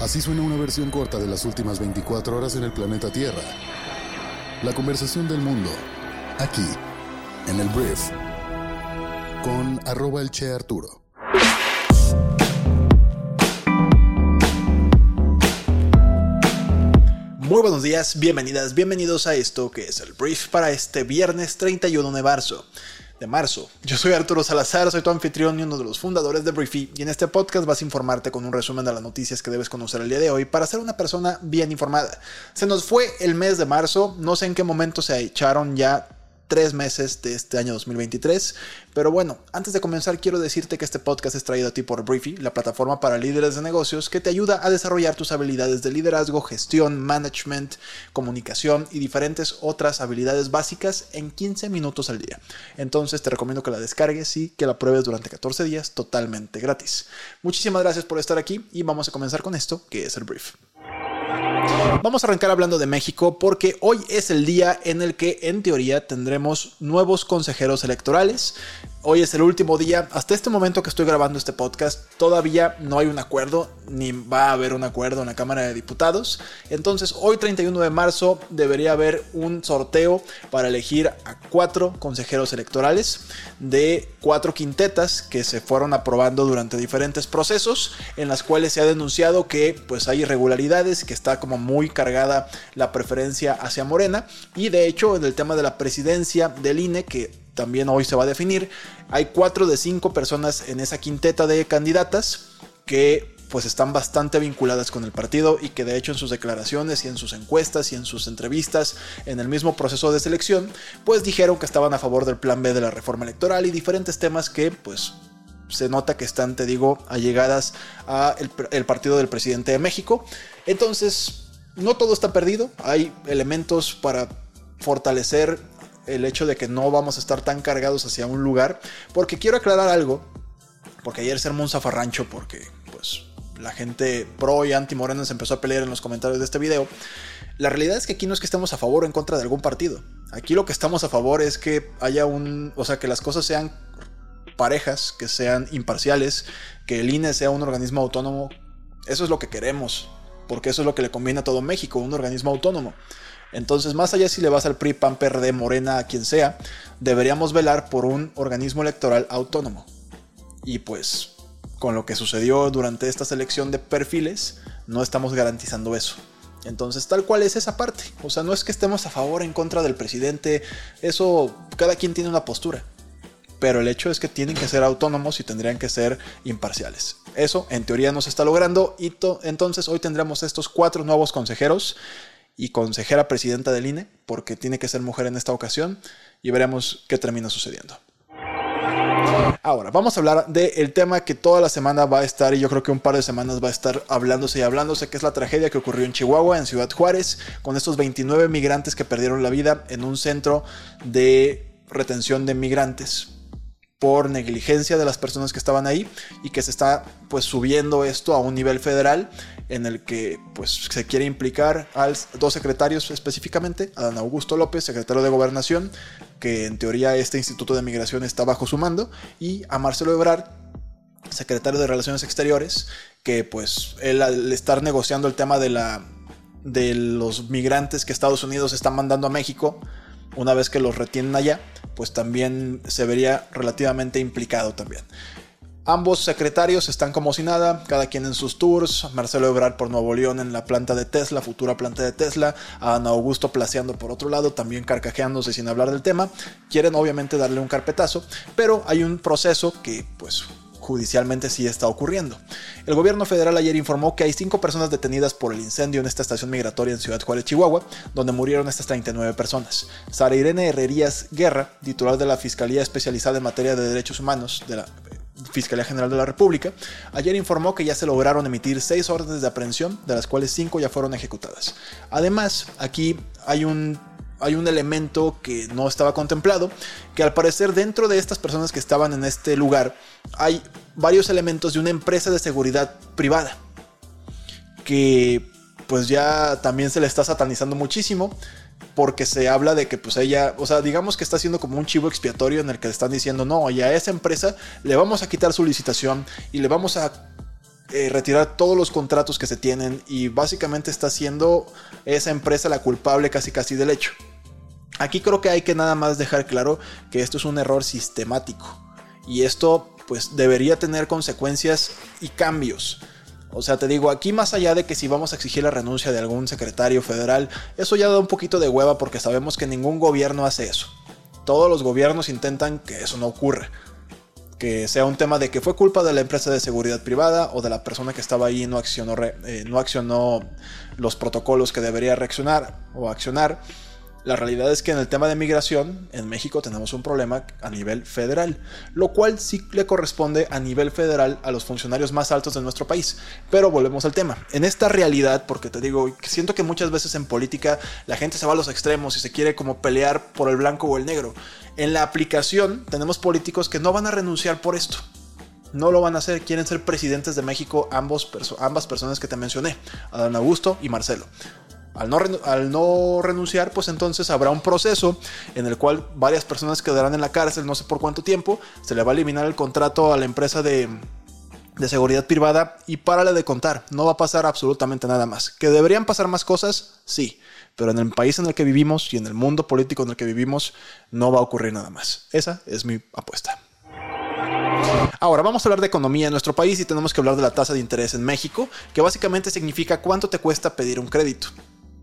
Así suena una versión corta de las últimas 24 horas en el planeta Tierra. La conversación del mundo, aquí, en el Brief, con arroba el Che Arturo. Muy buenos días, bienvenidas, bienvenidos a esto que es el Brief para este viernes 31 de marzo de marzo. Yo soy Arturo Salazar, soy tu anfitrión y uno de los fundadores de Briefy, y en este podcast vas a informarte con un resumen de las noticias que debes conocer el día de hoy para ser una persona bien informada. Se nos fue el mes de marzo, no sé en qué momento se echaron ya tres meses de este año 2023. Pero bueno, antes de comenzar quiero decirte que este podcast es traído a ti por Briefy, la plataforma para líderes de negocios que te ayuda a desarrollar tus habilidades de liderazgo, gestión, management, comunicación y diferentes otras habilidades básicas en 15 minutos al día. Entonces te recomiendo que la descargues y que la pruebes durante 14 días totalmente gratis. Muchísimas gracias por estar aquí y vamos a comenzar con esto que es el brief. Vamos a arrancar hablando de México porque hoy es el día en el que en teoría tendremos nuevos consejeros electorales. Hoy es el último día. Hasta este momento que estoy grabando este podcast, todavía no hay un acuerdo, ni va a haber un acuerdo en la Cámara de Diputados. Entonces, hoy 31 de marzo debería haber un sorteo para elegir a cuatro consejeros electorales de cuatro quintetas que se fueron aprobando durante diferentes procesos, en las cuales se ha denunciado que pues hay irregularidades, que está como muy cargada la preferencia hacia Morena. Y de hecho, en el tema de la presidencia del INE, que también hoy se va a definir. Hay cuatro de cinco personas en esa quinteta de candidatas que pues están bastante vinculadas con el partido y que de hecho en sus declaraciones y en sus encuestas y en sus entrevistas en el mismo proceso de selección pues dijeron que estaban a favor del plan B de la reforma electoral y diferentes temas que pues se nota que están, te digo, allegadas al el partido del presidente de México. Entonces, no todo está perdido, hay elementos para fortalecer el hecho de que no vamos a estar tan cargados hacia un lugar. Porque quiero aclarar algo. Porque ayer se armó un zafarrancho porque pues la gente pro y anti Morena se empezó a pelear en los comentarios de este video. La realidad es que aquí no es que estemos a favor o en contra de algún partido. Aquí lo que estamos a favor es que haya un, o sea, que las cosas sean parejas, que sean imparciales, que el INE sea un organismo autónomo. Eso es lo que queremos, porque eso es lo que le conviene a todo México, un organismo autónomo. Entonces, más allá si le vas al PRI, PAN, PRD, Morena, a quien sea, deberíamos velar por un organismo electoral autónomo. Y pues, con lo que sucedió durante esta selección de perfiles, no estamos garantizando eso. Entonces, tal cual es esa parte. O sea, no es que estemos a favor o en contra del presidente. Eso, cada quien tiene una postura. Pero el hecho es que tienen que ser autónomos y tendrían que ser imparciales. Eso, en teoría, no se está logrando. Y entonces, hoy tendremos estos cuatro nuevos consejeros y consejera presidenta del INE, porque tiene que ser mujer en esta ocasión, y veremos qué termina sucediendo. Ahora, vamos a hablar del tema que toda la semana va a estar, y yo creo que un par de semanas va a estar hablándose y hablándose, que es la tragedia que ocurrió en Chihuahua, en Ciudad Juárez, con estos 29 migrantes que perdieron la vida en un centro de retención de migrantes por negligencia de las personas que estaban ahí y que se está pues subiendo esto a un nivel federal en el que pues, se quiere implicar a dos secretarios específicamente, a Dan Augusto López, secretario de Gobernación, que en teoría este Instituto de Migración está bajo su mando, y a Marcelo Ebrard, secretario de Relaciones Exteriores, que pues él al estar negociando el tema de, la, de los migrantes que Estados Unidos está mandando a México, una vez que los retienen allá, pues también se vería relativamente implicado también. Ambos secretarios están como si nada, cada quien en sus tours. Marcelo Ebrard por Nuevo León en la planta de Tesla, futura planta de Tesla. A Ana Augusto placeando por otro lado, también carcajeándose sin hablar del tema. Quieren obviamente darle un carpetazo, pero hay un proceso que pues judicialmente sí está ocurriendo. El gobierno federal ayer informó que hay cinco personas detenidas por el incendio en esta estación migratoria en Ciudad Juárez, Chihuahua, donde murieron estas 39 personas. Sara Irene Herrerías Guerra, titular de la Fiscalía Especializada en Materia de Derechos Humanos de la Fiscalía General de la República, ayer informó que ya se lograron emitir seis órdenes de aprehensión, de las cuales cinco ya fueron ejecutadas. Además, aquí hay un, hay un elemento que no estaba contemplado, que al parecer dentro de estas personas que estaban en este lugar hay varios elementos de una empresa de seguridad privada, que pues ya también se le está satanizando muchísimo porque se habla de que pues ella, o sea, digamos que está haciendo como un chivo expiatorio en el que le están diciendo, no, y a esa empresa le vamos a quitar su licitación y le vamos a eh, retirar todos los contratos que se tienen y básicamente está siendo esa empresa la culpable casi casi del hecho. Aquí creo que hay que nada más dejar claro que esto es un error sistemático y esto pues debería tener consecuencias y cambios. O sea, te digo, aquí más allá de que si vamos a exigir la renuncia de algún secretario federal, eso ya da un poquito de hueva porque sabemos que ningún gobierno hace eso. Todos los gobiernos intentan que eso no ocurra que sea un tema de que fue culpa de la empresa de seguridad privada o de la persona que estaba ahí y no accionó, eh, no accionó los protocolos que debería reaccionar o accionar. La realidad es que en el tema de migración, en México tenemos un problema a nivel federal, lo cual sí le corresponde a nivel federal a los funcionarios más altos de nuestro país. Pero volvemos al tema. En esta realidad, porque te digo, siento que muchas veces en política la gente se va a los extremos y se quiere como pelear por el blanco o el negro. En la aplicación tenemos políticos que no van a renunciar por esto. No lo van a hacer, quieren ser presidentes de México ambos ambas personas que te mencioné, Adán Augusto y Marcelo. Al no, renunciar, pues entonces habrá un proceso en el cual varias personas quedarán en la cárcel, no sé por cuánto tiempo, se le va a eliminar el contrato a la empresa de, de seguridad privada y párale de contar, no va a pasar absolutamente nada más. ¿Que deberían pasar más cosas? Sí, pero en el país en el que vivimos y en el mundo político en el que vivimos no va a ocurrir nada más. Esa es mi apuesta. Ahora vamos a hablar de economía en nuestro país y tenemos que hablar de la tasa de interés en México, que básicamente significa cuánto te cuesta pedir un crédito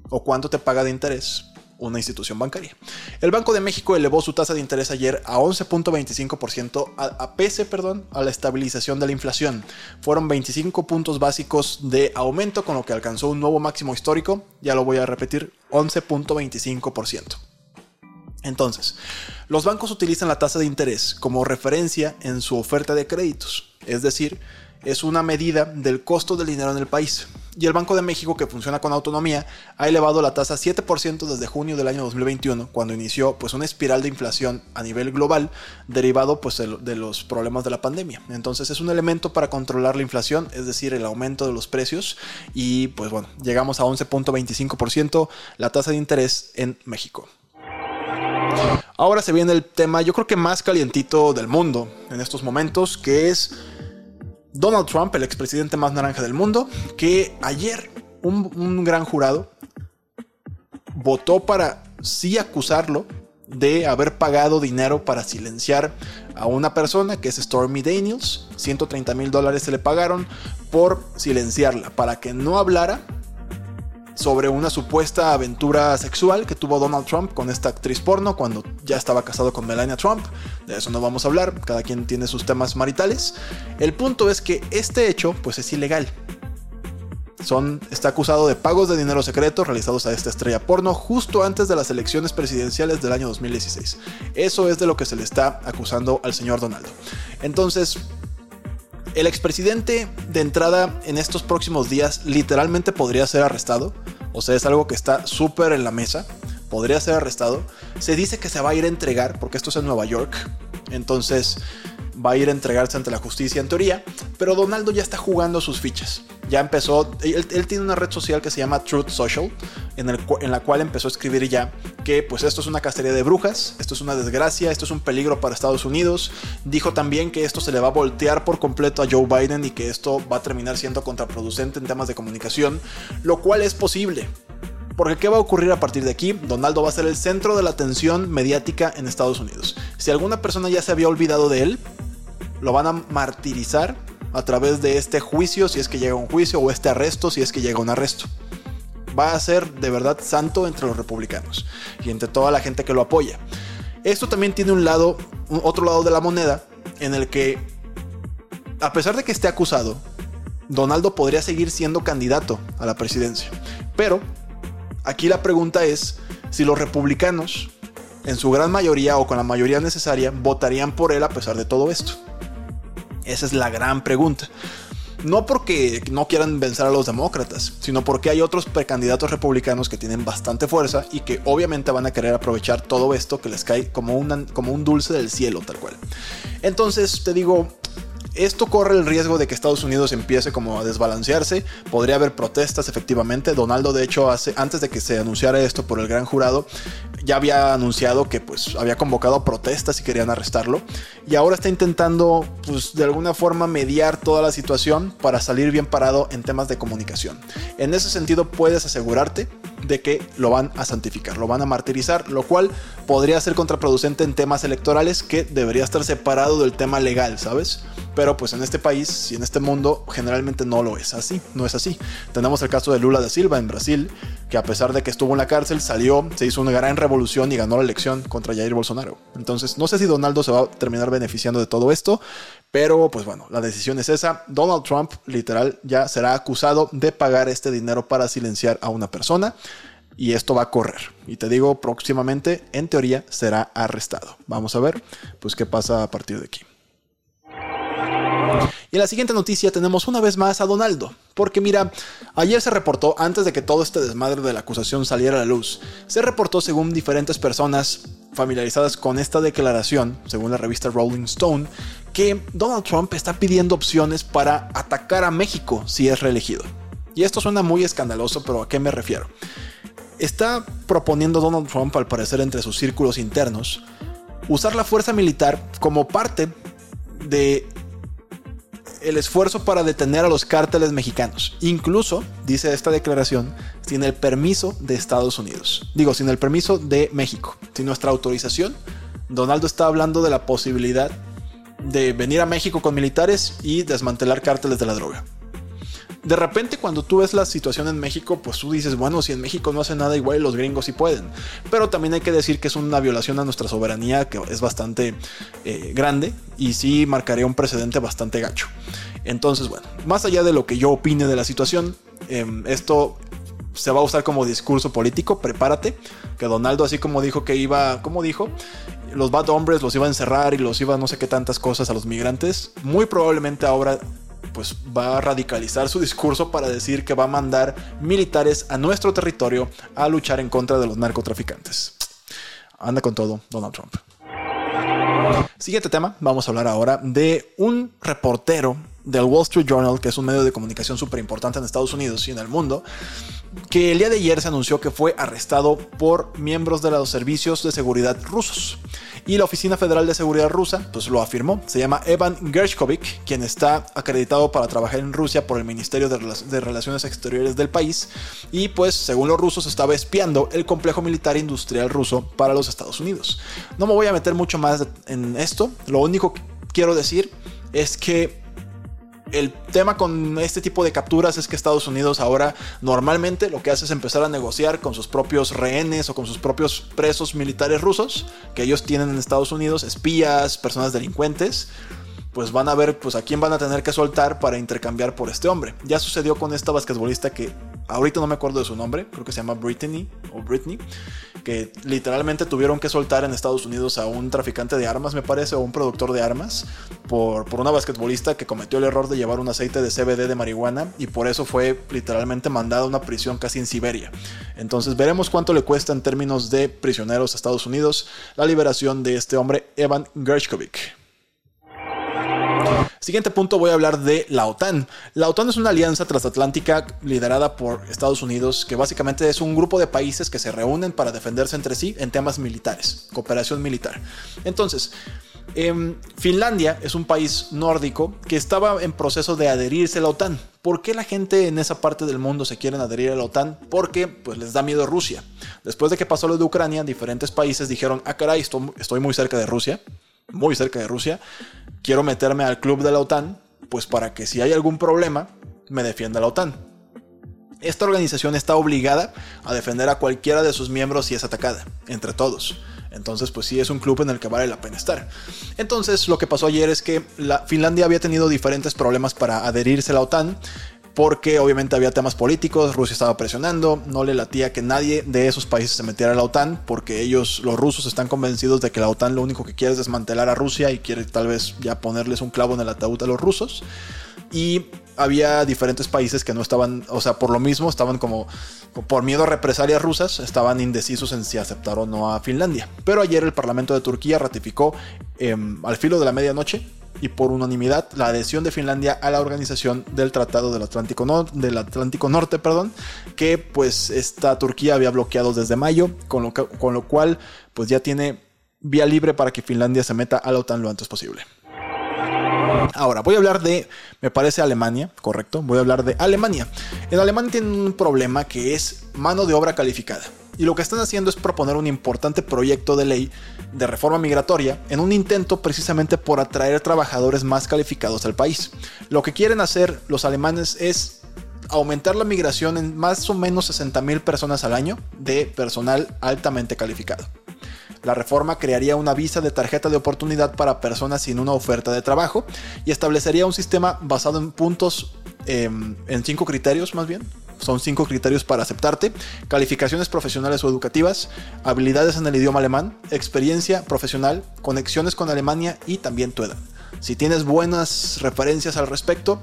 o cuánto te paga de interés una institución bancaria. El Banco de México elevó su tasa de interés ayer a 11.25% a, pese perdón, a la estabilización de la inflación. Fueron 25 puntos básicos de aumento con lo que alcanzó un nuevo máximo histórico, ya lo voy a repetir, 11.25%. Entonces, los bancos utilizan la tasa de interés como referencia en su oferta de créditos, es decir, es una medida del costo del dinero en el país. Y el Banco de México, que funciona con autonomía, ha elevado la tasa 7% desde junio del año 2021, cuando inició pues, una espiral de inflación a nivel global derivado pues, de los problemas de la pandemia. Entonces es un elemento para controlar la inflación, es decir, el aumento de los precios. Y pues bueno, llegamos a 11.25% la tasa de interés en México. Ahora se viene el tema, yo creo que más calientito del mundo en estos momentos, que es Donald Trump, el expresidente más naranja del mundo, que ayer un, gran jurado votó para sí acusarlo de haber pagado dinero para silenciar a una persona que es Stormy Daniels. 130 mil dólares se le pagaron por silenciarla, para que no hablara sobre una supuesta aventura sexual que tuvo Donald Trump con esta actriz porno cuando ya estaba casado con Melania Trump. De eso no vamos a hablar, cada quien tiene sus temas maritales. El punto es que este hecho pues es ilegal. Son, está acusado de pagos de dinero secreto realizados a esta estrella porno justo antes de las elecciones presidenciales del año 2016. Eso es de lo que se le está acusando al señor Donaldo. Entonces, el expresidente de entrada en estos próximos días literalmente podría ser arrestado. O sea, es algo que está súper en la mesa. Podría ser arrestado. Se dice que se va a ir a entregar, porque esto es en Nueva York. Entonces va a ir a entregarse ante la justicia en teoría. Pero Donaldo ya está jugando sus fichas ya empezó, él, tiene una red social que se llama Truth Social, en, el, la cual empezó a escribir ya que pues esto es una cacería de brujas, esto es una desgracia, esto es un peligro para Estados Unidos. Dijo también que esto se le va a voltear por completo a Joe Biden y que esto va a terminar siendo contraproducente en temas de comunicación, lo cual es posible. Porque ¿qué va a ocurrir a partir de aquí? Donaldo va a ser el centro de la atención mediática en Estados Unidos. Si alguna persona ya se había olvidado de él, lo van a martirizar a través de este juicio, si es que llega un juicio, o este arresto, si es que llega un arresto. Va a ser de verdad santo entre los republicanos y entre toda la gente que lo apoya. Esto también tiene un lado, otro lado de la moneda, en el que, a pesar de que esté acusado, Donaldo podría seguir siendo candidato a la presidencia. Pero aquí la pregunta es si los republicanos, en su gran mayoría o con la mayoría necesaria, votarían por él a pesar de todo esto. Esa es la gran pregunta. No porque no quieran vencer a los demócratas, sino porque hay otros precandidatos republicanos que tienen bastante fuerza y que obviamente van a querer aprovechar todo esto que les cae como, como un dulce del cielo, tal cual. Entonces, te digo, esto corre el riesgo de que Estados Unidos empiece como a desbalancearse. Podría haber protestas, efectivamente. Donaldo, de hecho, hace, antes de que se anunciara esto por el gran jurado, ya había anunciado que pues había convocado protestas y querían arrestarlo. Y ahora está intentando, pues de alguna forma, mediar toda la situación para salir bien parado en temas de comunicación. En ese sentido, puedes asegurarte de que lo van a santificar, lo van a martirizar, lo cual podría ser contraproducente en temas electorales que debería estar separado del tema legal, ¿sabes? Pero pues en este país y en este mundo generalmente no lo es así, no es así. Tenemos el caso de Lula da Silva en Brasil, que a pesar de que estuvo en la cárcel, salió, se hizo una gran revolución y ganó la elección contra Jair Bolsonaro. Entonces, no sé si Donaldo se va a terminar beneficiando de todo esto, pero pues bueno, la decisión es esa. Donald Trump literal ya será acusado de pagar este dinero para silenciar a una persona y esto va a correr. Y te digo, próximamente, en teoría, será arrestado. Vamos a ver, pues, qué pasa a partir de aquí. Y en la siguiente noticia tenemos una vez más a Donaldo. Porque mira, ayer se reportó, antes de que todo este desmadre de la acusación saliera a la luz, se reportó según diferentes personas familiarizadas con esta declaración, según la revista Rolling Stone, que Donald Trump está pidiendo opciones para atacar a México si es reelegido. Y esto suena muy escandaloso, pero ¿a qué me refiero? Está proponiendo Donald Trump, al parecer entre sus círculos internos, usar la fuerza militar como parte de el esfuerzo para detener a los cárteles mexicanos. Incluso, dice esta declaración, sin el permiso de Estados Unidos. Digo, sin el permiso de México. Sin nuestra autorización, Donaldo está hablando de la posibilidad de venir a México con militares y desmantelar cárteles de la droga de repente cuando tú ves la situación en México, pues tú dices, bueno, si en México no hace nada igual, los gringos sí pueden. Pero también hay que decir que es una violación a nuestra soberanía que es bastante eh, grande y sí marcaría un precedente bastante gacho. Entonces, bueno, más allá de lo que yo opine de la situación, em, esto se va a usar como discurso político, prepárate, que Donaldo así como dijo que iba, como dijo, los bad hombres los iba a encerrar y los iba no sé qué tantas cosas a los migrantes, muy probablemente ahora pues va a radicalizar su discurso para decir que va a mandar militares a nuestro territorio a luchar en contra de los narcotraficantes. Anda con todo Donald Trump. Siguiente tema, vamos a hablar ahora de un reportero del Wall Street Journal, que es un medio de comunicación súper importante en Estados Unidos y en el mundo, que el día de ayer se anunció que fue arrestado por miembros de los servicios de seguridad rusos. Y la Oficina Federal de Seguridad rusa pues lo afirmó. Se llama Evan Gershkovich, quien está acreditado para trabajar en Rusia por el Ministerio de, Relaciones Exteriores del país. Y pues según los rusos estaba espiando el complejo militar industrial ruso para los Estados Unidos. No me voy a meter mucho más en esto. Lo único que quiero decir es que el tema con este tipo de capturas es que Estados Unidos ahora normalmente lo que hace es empezar a negociar con sus propios rehenes o con sus propios presos militares rusos que ellos tienen en Estados Unidos, espías, personas delincuentes pues van a ver pues a quién van a tener que soltar para intercambiar por este hombre. Ya sucedió con esta basquetbolista que ahorita no me acuerdo de su nombre, creo que se llama Brittany o Britney, que literalmente tuvieron que soltar en Estados Unidos a un traficante de armas, me parece, o un productor de armas, por, por una basquetbolista que cometió el error de llevar un aceite de CBD de marihuana y por eso fue literalmente mandada a una prisión casi en Siberia. Entonces veremos cuánto le cuesta en términos de prisioneros a Estados Unidos la liberación de este hombre, Evan Gershkovich. Siguiente punto voy a hablar de la OTAN. La OTAN es una alianza transatlántica liderada por Estados Unidos que básicamente es un grupo de países que se reúnen para defenderse entre sí en temas militares, cooperación militar. Entonces, em, Finlandia es un país nórdico que estaba en proceso de adherirse a la OTAN. ¿Por qué la gente en esa parte del mundo se quieren adherir a la OTAN? Porque pues les da miedo Rusia. Después de que pasó lo de Ucrania, diferentes países dijeron, ah caray, estoy muy cerca de Rusia, muy cerca de Rusia, quiero meterme al club de la OTAN, pues para que si hay algún problema, me defienda la OTAN. Esta organización está obligada a defender a cualquiera de sus miembros si es atacada, entre todos. Entonces, pues sí es un club en el que vale la pena estar. Entonces, lo que pasó ayer es que la Finlandia había tenido diferentes problemas para adherirse a la OTAN porque obviamente había temas políticos, Rusia estaba presionando, no le latía que nadie de esos países se metiera a la OTAN, porque ellos, los rusos, están convencidos de que la OTAN lo único que quiere es desmantelar a Rusia y quiere tal vez ya ponerles un clavo en el ataúd a los rusos. Y había diferentes países que no estaban, o sea, por lo mismo estaban como, por miedo a represalias rusas, estaban indecisos en si aceptar o no a Finlandia. Pero ayer el Parlamento de Turquía ratificó em, al filo de la medianoche y por unanimidad la adhesión de Finlandia a la organización del Tratado del Atlántico, del Atlántico Norte, perdón, que pues esta Turquía había bloqueado desde mayo, con lo, con lo cual pues ya tiene vía libre para que Finlandia se meta a la OTAN lo antes posible. Ahora, voy a hablar de, me parece Alemania, correcto, voy a hablar de Alemania. En Alemania tienen un problema que es mano de obra calificada. Y lo que están haciendo es proponer un importante proyecto de ley de reforma migratoria en un intento precisamente por atraer trabajadores más calificados al país. Lo que quieren hacer los alemanes es aumentar la migración en más o menos 60 mil personas al año de personal altamente calificado. La reforma crearía una visa de tarjeta de oportunidad para personas sin una oferta de trabajo y establecería un sistema basado en puntos, em, en cinco criterios más bien. Son cinco criterios para aceptarte. Calificaciones profesionales o educativas, habilidades en el idioma alemán, experiencia profesional, conexiones con Alemania y también tu edad. Si tienes buenas referencias al respecto,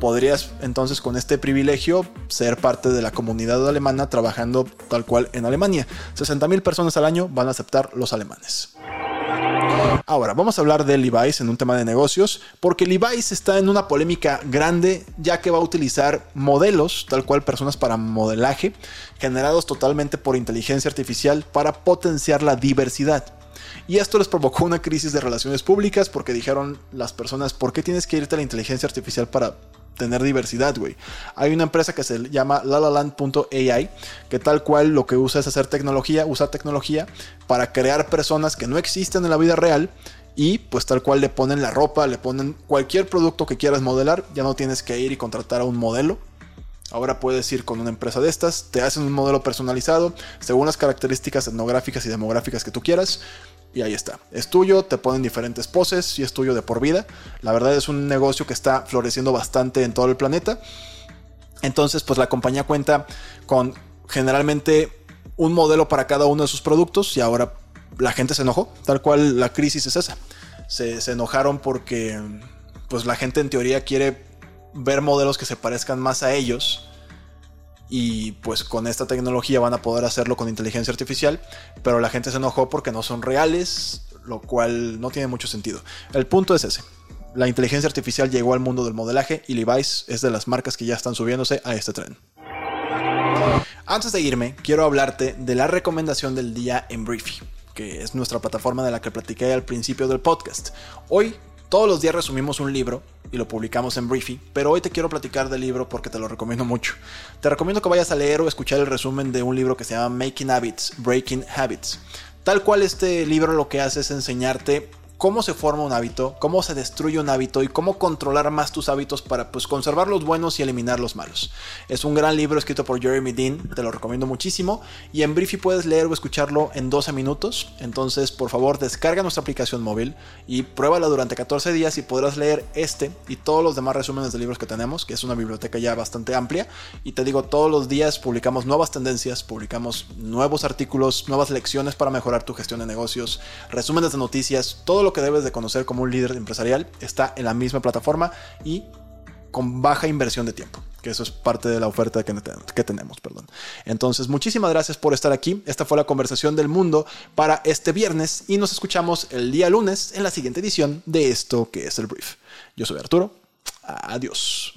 podrías entonces con este privilegio ser parte de la comunidad alemana trabajando tal cual en Alemania. 60.000 personas al año van a aceptar los alemanes. Ahora, vamos a hablar de Levi's en un tema de negocios, porque Levi's está en una polémica grande, ya que va a utilizar modelos, tal cual personas para modelaje, generados totalmente por inteligencia artificial para potenciar la diversidad. Y esto les provocó una crisis de relaciones públicas porque dijeron las personas, ¿por qué tienes que irte a la inteligencia artificial para tener diversidad, güey. Hay una empresa que se llama lalaland.ai, que tal cual lo que usa es hacer tecnología, usa tecnología para crear personas que no existen en la vida real y pues tal cual le ponen la ropa, le ponen cualquier producto que quieras modelar, ya no tienes que ir y contratar a un modelo. Ahora puedes ir con una empresa de estas, te hacen un modelo personalizado según las características etnográficas y demográficas que tú quieras y ahí está. Es tuyo, te ponen diferentes poses y es tuyo de por vida. La verdad es un negocio que está floreciendo bastante en todo el planeta. Entonces, pues la compañía cuenta con generalmente un modelo para cada uno de sus productos y ahora la gente se enojó, tal cual la crisis es esa. Se, se enojaron porque pues la gente en teoría quiere ver modelos que se parezcan más a ellos y pues con esta tecnología van a poder hacerlo con inteligencia artificial, pero la gente se enojó porque no son reales, lo cual no tiene mucho sentido. El punto es ese. La inteligencia artificial llegó al mundo del modelaje y Levi's es de las marcas que ya están subiéndose a este tren. Antes de irme, quiero hablarte de la recomendación del día en Briefy, que es nuestra plataforma de la que platiqué al principio del podcast. Hoy todos los días resumimos un libro y lo publicamos en Briefy, pero hoy te quiero platicar del libro porque te lo recomiendo mucho. Te recomiendo que vayas a leer o escuchar el resumen de un libro que se llama Making Habits, Breaking Habits. Tal cual este libro lo que hace es enseñarte cómo se forma un hábito, cómo se destruye un hábito y cómo controlar más tus hábitos para pues, conservar los buenos y eliminar los malos. Es un gran libro escrito por Jeremy Dean, te lo recomiendo muchísimo. Y en Briefy puedes leer o escucharlo en 12 minutos, entonces por favor descarga nuestra aplicación móvil y pruébala durante 14 días y podrás leer este y todos los demás resúmenes de libros que tenemos, que es una biblioteca ya bastante amplia. Y te digo todos los días publicamos nuevas tendencias, publicamos nuevos artículos, nuevas lecciones para mejorar tu gestión de negocios, resúmenes de noticias, todo lo que debes de conocer como un líder empresarial está en la misma plataforma y con baja inversión de tiempo, que eso es parte de la oferta que, que, tenemos, perdón. Entonces, muchísimas gracias por estar aquí. Esta fue la conversación del mundo para este viernes y nos escuchamos el día lunes en la siguiente edición de esto que es el brief. Yo soy Arturo. Adiós.